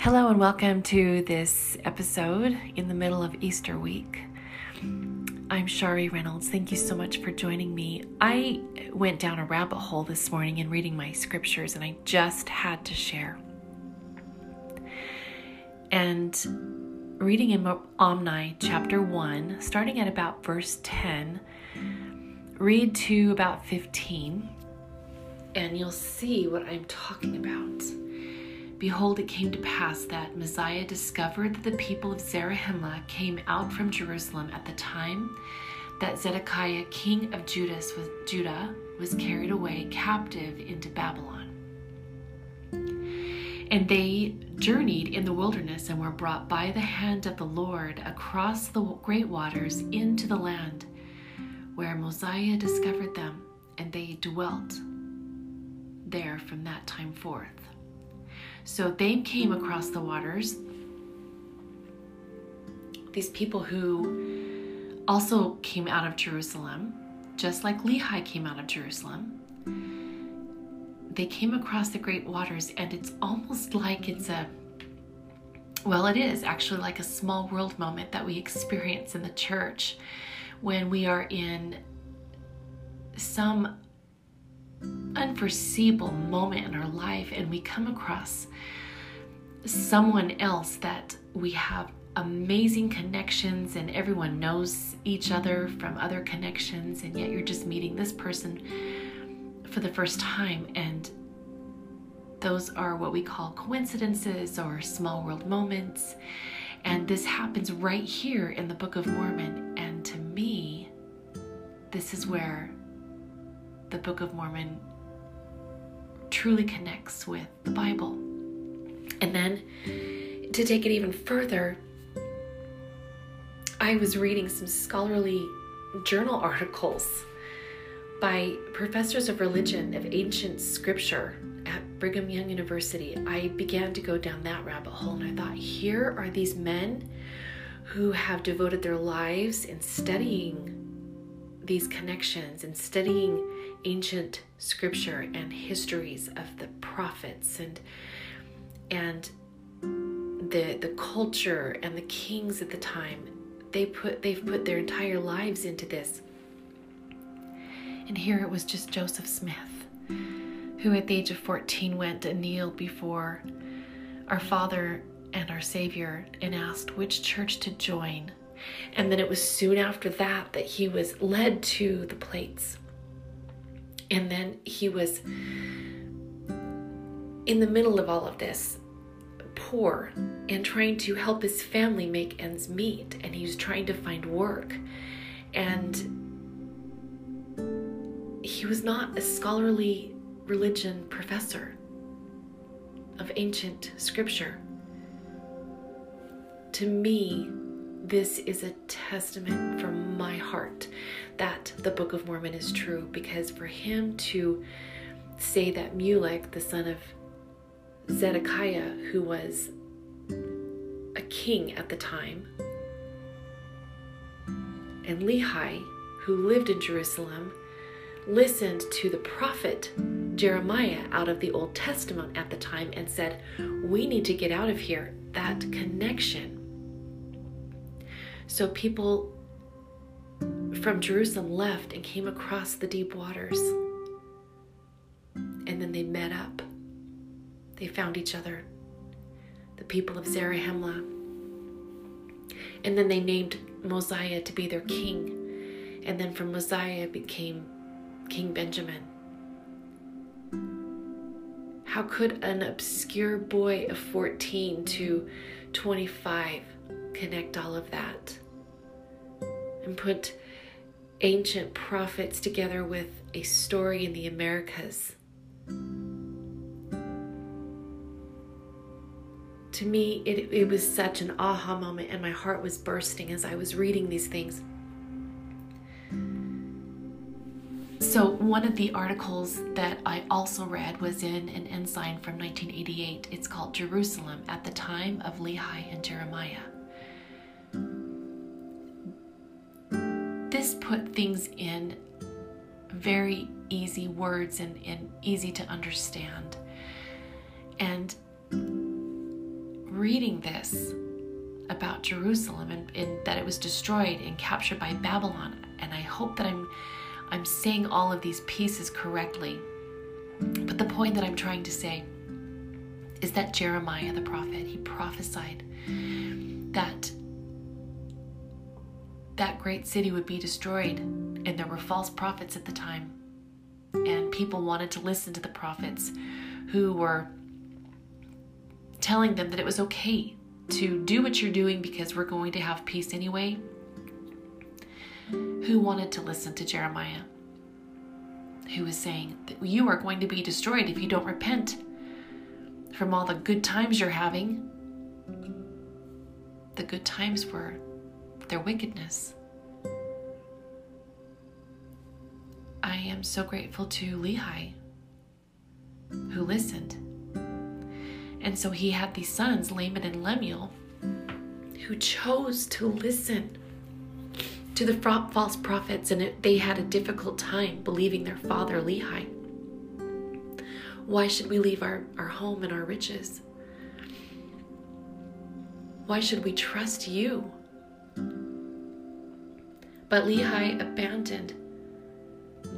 Hello, and welcome to this episode in the middle of Easter week. I'm Shari Reynolds. Thank you so much for joining me. I went down a rabbit hole this morning in reading my scriptures, and I just had to share. And reading in Omni chapter 1, starting at about verse 10, read to about 15, and you'll see what I'm talking about. Behold, it came to pass that Mosiah discovered that the people of Zarahemla came out from Jerusalem at the time that Zedekiah, king of Judas, Judah, was carried away captive into Babylon. And they journeyed in the wilderness and were brought by the hand of the Lord across the great waters into the land where Mosiah discovered them, and they dwelt there from that time forth. So they came across the waters. These people who also came out of Jerusalem, just like Lehi came out of Jerusalem, they came across the great waters, and it's almost like it's a well, it is actually like a small world moment that we experience in the church when we are in some unforeseeable moment in our life and we come across someone else that we have amazing connections and everyone knows each other from other connections and yet you're just meeting this person for the first time and those are what we call coincidences or small world moments. And this happens right here in the book of mormon and to me this is where the Book of Mormon truly connects with the Bible. And then to take it even further, I was reading some scholarly journal articles by professors of religion of ancient scripture at Brigham Young University. I began to go down that rabbit hole and I thought, here are these men who have devoted their lives in studying these connections and studying ancient scripture and histories of the prophets and and the the culture and the kings at the time they put they've put their entire lives into this. And here it was just Joseph Smith who at the age of 14 went and kneeled before our father and our savior and asked which church to join. And then it was soon after that that he was led to the plates and then he was in the middle of all of this, poor and trying to help his family make ends meet. And he was trying to find work. And he was not a scholarly religion professor of ancient scripture. To me, this is a testament from my heart that the Book of Mormon is true because for him to say that Mulek, the son of Zedekiah, who was a king at the time, and Lehi, who lived in Jerusalem, listened to the prophet Jeremiah out of the Old Testament at the time and said, We need to get out of here. That connection so people from Jerusalem left and came across the deep waters. And then they met up. They found each other, the people of Zarahemla. And then they named Mosiah to be their king. And then from Mosiah became King Benjamin. How could an obscure boy of 14 to 25 connect all of that and put ancient prophets together with a story in the Americas. To me, it, it was such an aha moment, and my heart was bursting as I was reading these things. So, one of the articles that I also read was in an ensign from 1988. It's called Jerusalem at the Time of Lehi and Jeremiah. Put things in very easy words and, and easy to understand. And reading this about Jerusalem and, and that it was destroyed and captured by Babylon, and I hope that I'm I'm saying all of these pieces correctly. But the point that I'm trying to say is that Jeremiah the prophet, he prophesied that that great city would be destroyed and there were false prophets at the time and people wanted to listen to the prophets who were telling them that it was okay to do what you're doing because we're going to have peace anyway. Who wanted to listen to Jeremiah? Who was saying that you are going to be destroyed if you don't repent from all the good times you're having. The good times were their wickedness. I am so grateful to Lehi who listened. And so he had these sons, Laman and Lemuel, who chose to listen to the false prophets, and they had a difficult time believing their father, Lehi. Why should we leave our, our home and our riches? Why should we trust you? But Lehi abandoned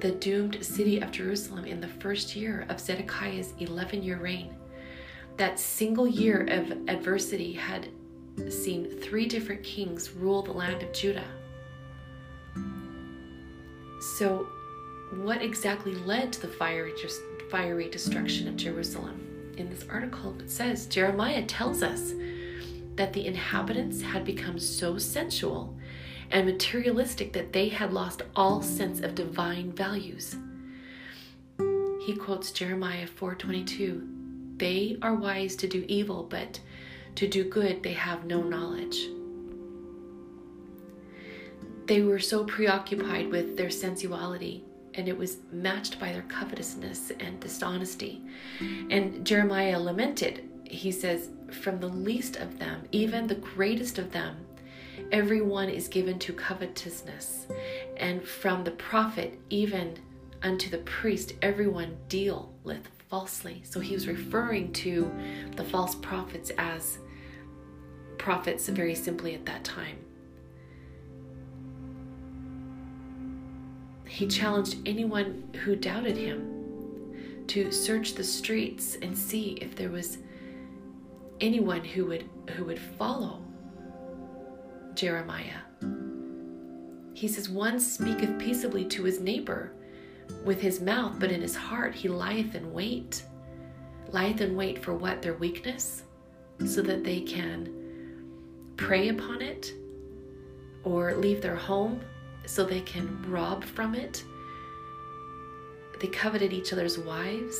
the doomed city of Jerusalem in the first year of Zedekiah's 11 year reign. That single year of adversity had seen three different kings rule the land of Judah. So, what exactly led to the fiery, fiery destruction of Jerusalem? In this article, it says Jeremiah tells us that the inhabitants had become so sensual and materialistic that they had lost all sense of divine values. He quotes Jeremiah 4:22, "They are wise to do evil, but to do good they have no knowledge." They were so preoccupied with their sensuality and it was matched by their covetousness and dishonesty. And Jeremiah lamented, he says, From the least of them, even the greatest of them, everyone is given to covetousness. And from the prophet, even unto the priest, everyone dealeth falsely. So he was referring to the false prophets as prophets very simply at that time. He challenged anyone who doubted him to search the streets and see if there was anyone who would who would follow Jeremiah. He says, One speaketh peaceably to his neighbor with his mouth, but in his heart he lieth in wait. Lieth in wait for what? Their weakness, so that they can prey upon it or leave their home so they can rob from it. They coveted each other's wives.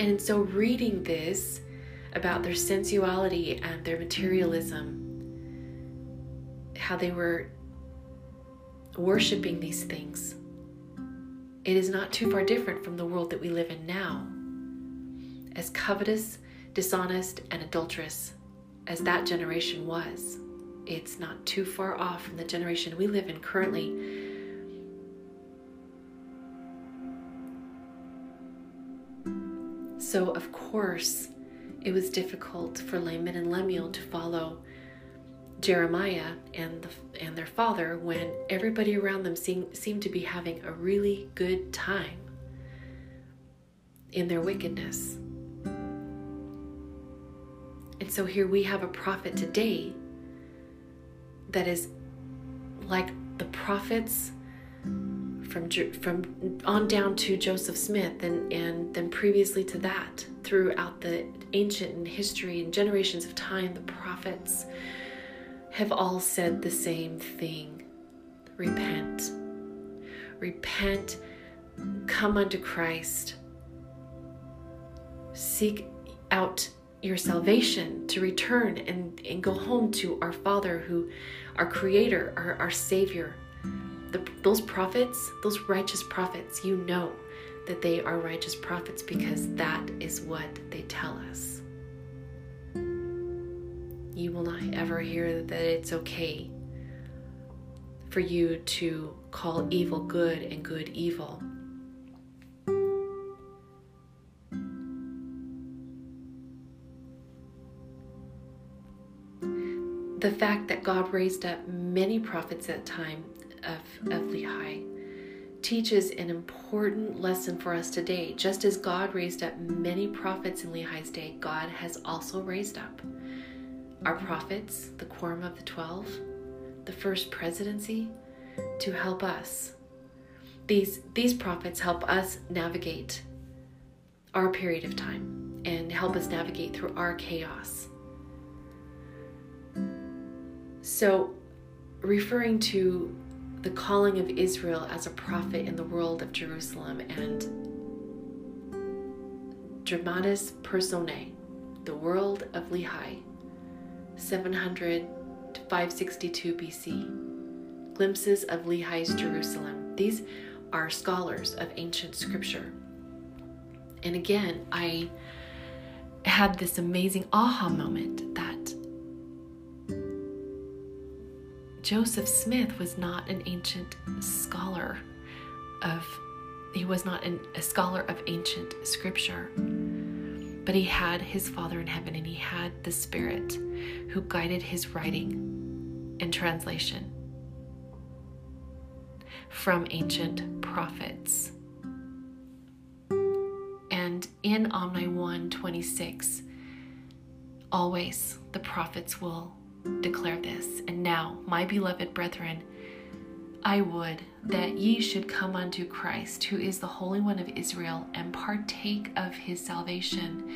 And so, reading this about their sensuality and their materialism, how they were worshiping these things, it is not too far different from the world that we live in now. As covetous, dishonest, and adulterous as that generation was it's not too far off from the generation we live in currently. So, of course, it was difficult for Laman and Lemuel to follow Jeremiah and the, and their father when everybody around them seem, seemed to be having a really good time in their wickedness. And so here we have a prophet today that is like the prophets from from on down to Joseph Smith and and then previously to that throughout the ancient history and generations of time the prophets have all said the same thing repent repent come unto Christ seek out your salvation to return and, and go home to our Father, who, our Creator, our, our Savior. The, those prophets, those righteous prophets, you know that they are righteous prophets because that is what they tell us. You will not ever hear that it's okay for you to call evil good and good evil the fact that God raised up many prophets at time of, of Lehi teaches an important lesson for us today. Just as God raised up many prophets in Lehi's day, God has also raised up our prophets, the Quorum of the Twelve, the First Presidency, to help us. These, these prophets help us navigate our period of time and help us navigate through our chaos. So, referring to the calling of Israel as a prophet in the world of Jerusalem and Dramatis Personae, the world of Lehi, 700 to 562 BC. Glimpses of Lehi's Jerusalem. These are scholars of ancient scripture. And again, I had this amazing aha moment that Joseph Smith was not an ancient scholar of, he was not an, a scholar of ancient scripture, but he had his Father in heaven and he had the Spirit who guided his writing and translation from ancient prophets. And in Omni 1 26, always the prophets will declare this. And now, my beloved brethren, I would that ye should come unto Christ, who is the Holy One of Israel, and partake of his salvation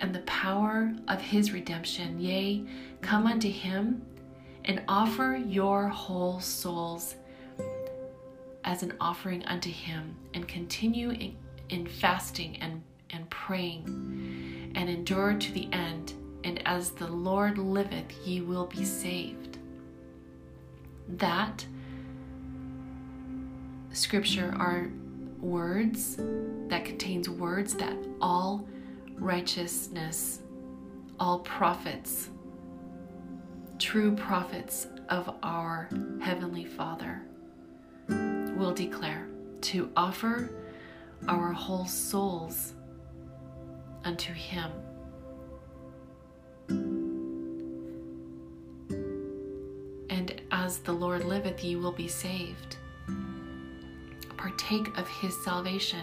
and the power of his redemption. Yea, come unto him and offer your whole souls as an offering unto him, and continue in, in fasting and, and praying, and endure to the end and as the Lord liveth, ye will be saved. That scripture are words that contains words that all righteousness, all prophets, true prophets of our Heavenly Father will declare to offer our whole souls unto Him And as the Lord liveth, ye will be saved. Partake of his salvation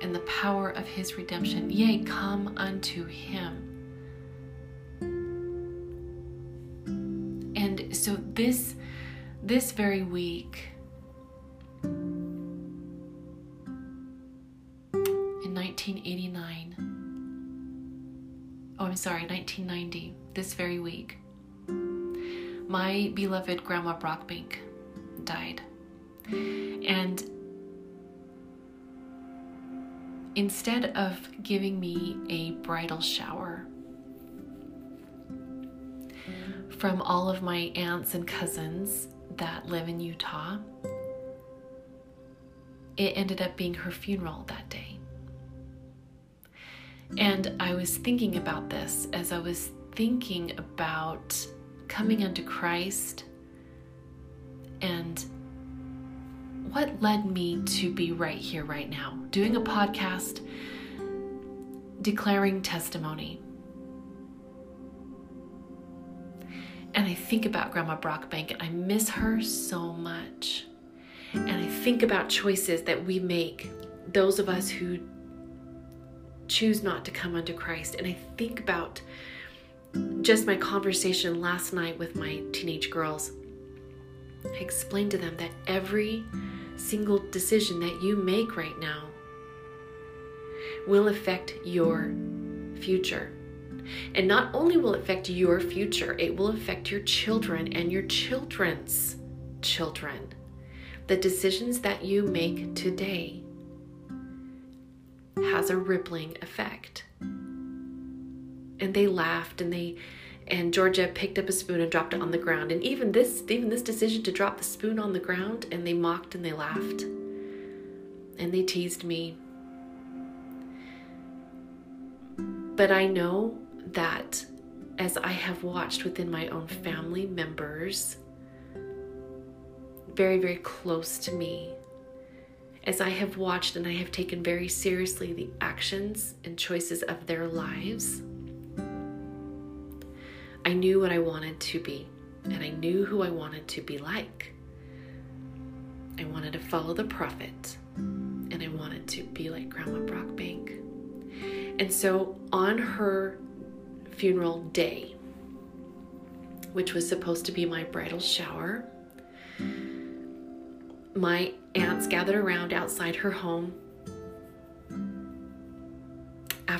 and the power of his redemption. Yea, come unto him. And so this this very week in 1989 oh I'm sorry 1990 this very week my beloved Grandma Brockbank died. And instead of giving me a bridal shower from all of my aunts and cousins that live in Utah, it ended up being her funeral that day. And I was thinking about this as I was thinking about coming unto Christ and what led me to be right here, right now, doing a podcast, declaring testimony. And I think about Grandma Brockbank and I miss her so much. And I think about choices that we make, those of us who choose not to come unto Christ. And I think about just my conversation last night with my teenage girls, I explained to them that every single decision that you make right now will affect your future. And not only will it affect your future, it will affect your children and your children's children. The decisions that you make today has a rippling effect and they laughed and they and Georgia picked up a spoon and dropped it on the ground. And even this even this decision to drop the spoon on the ground and they mocked and they laughed. And they teased me. But I know that as I have watched within my own family members very very close to me as I have watched and I have taken very seriously the actions and choices of their lives I knew what I wanted to be, and I knew who I wanted to be like. I wanted to follow the prophet, and I wanted to be like Grandma Brockbank. And so on her funeral day, which was supposed to be my bridal shower, my aunts gathered around outside her home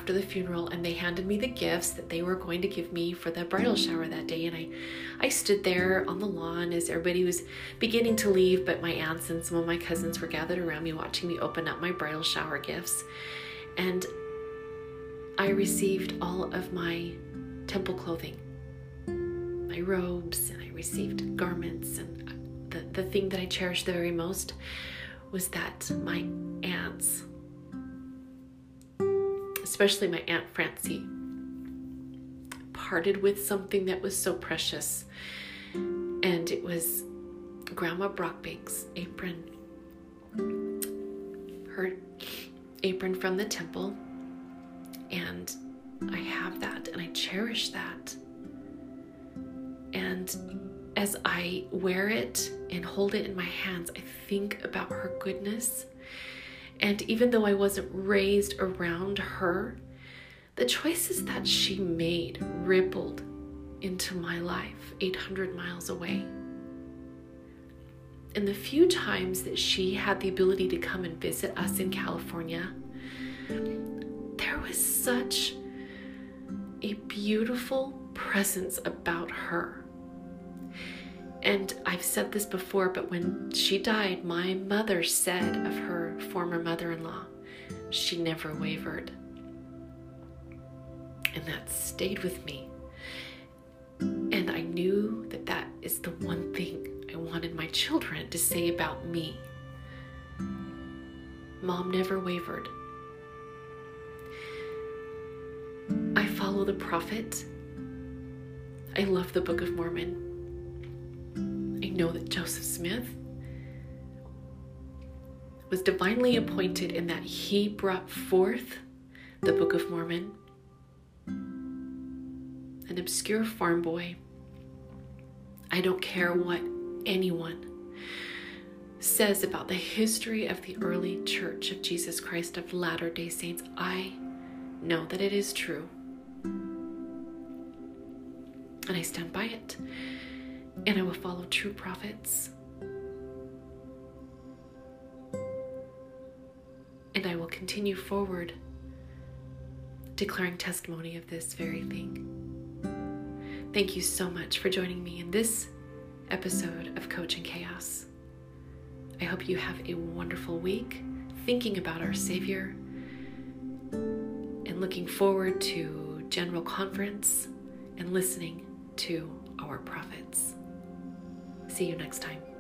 after the funeral and they handed me the gifts that they were going to give me for the bridal mm. shower that day and I I stood there on the lawn as everybody was beginning to leave but my aunts and some of my cousins were gathered around me watching me open up my bridal shower gifts and I received all of my temple clothing my robes and I received garments and the, the thing that I cherished the very most was that my aunts especially my Aunt Francie, parted with something that was so precious. And it was Grandma Brockbank's apron. Her apron from the temple. And I have that and I cherish that. And as I wear it and hold it in my hands, I think about her goodness and even though I wasn't raised around her, the choices that she made rippled into my life 800 miles away. And the few times that she had the ability to come and visit us in California, there was such a beautiful presence about her and I've said this before, but when she died, my mother said of her former mother in law, she never wavered. And that stayed with me. And I knew that that is the one thing I wanted my children to say about me. Mom never wavered. I follow the prophet. I love the Book of Mormon I know that Joseph Smith was divinely appointed in that he brought forth the Book of Mormon. An obscure farm boy. I don't care what anyone says about the history of the early church of Jesus Christ of Latter day Saints. I know that it is true. And I stand by it and I will follow true prophets. And I will continue forward declaring testimony of this very thing. Thank you so much for joining me in this episode of Coach in Chaos. I hope you have a wonderful week thinking about our Savior and looking forward to General Conference and listening to our prophets. See you next time.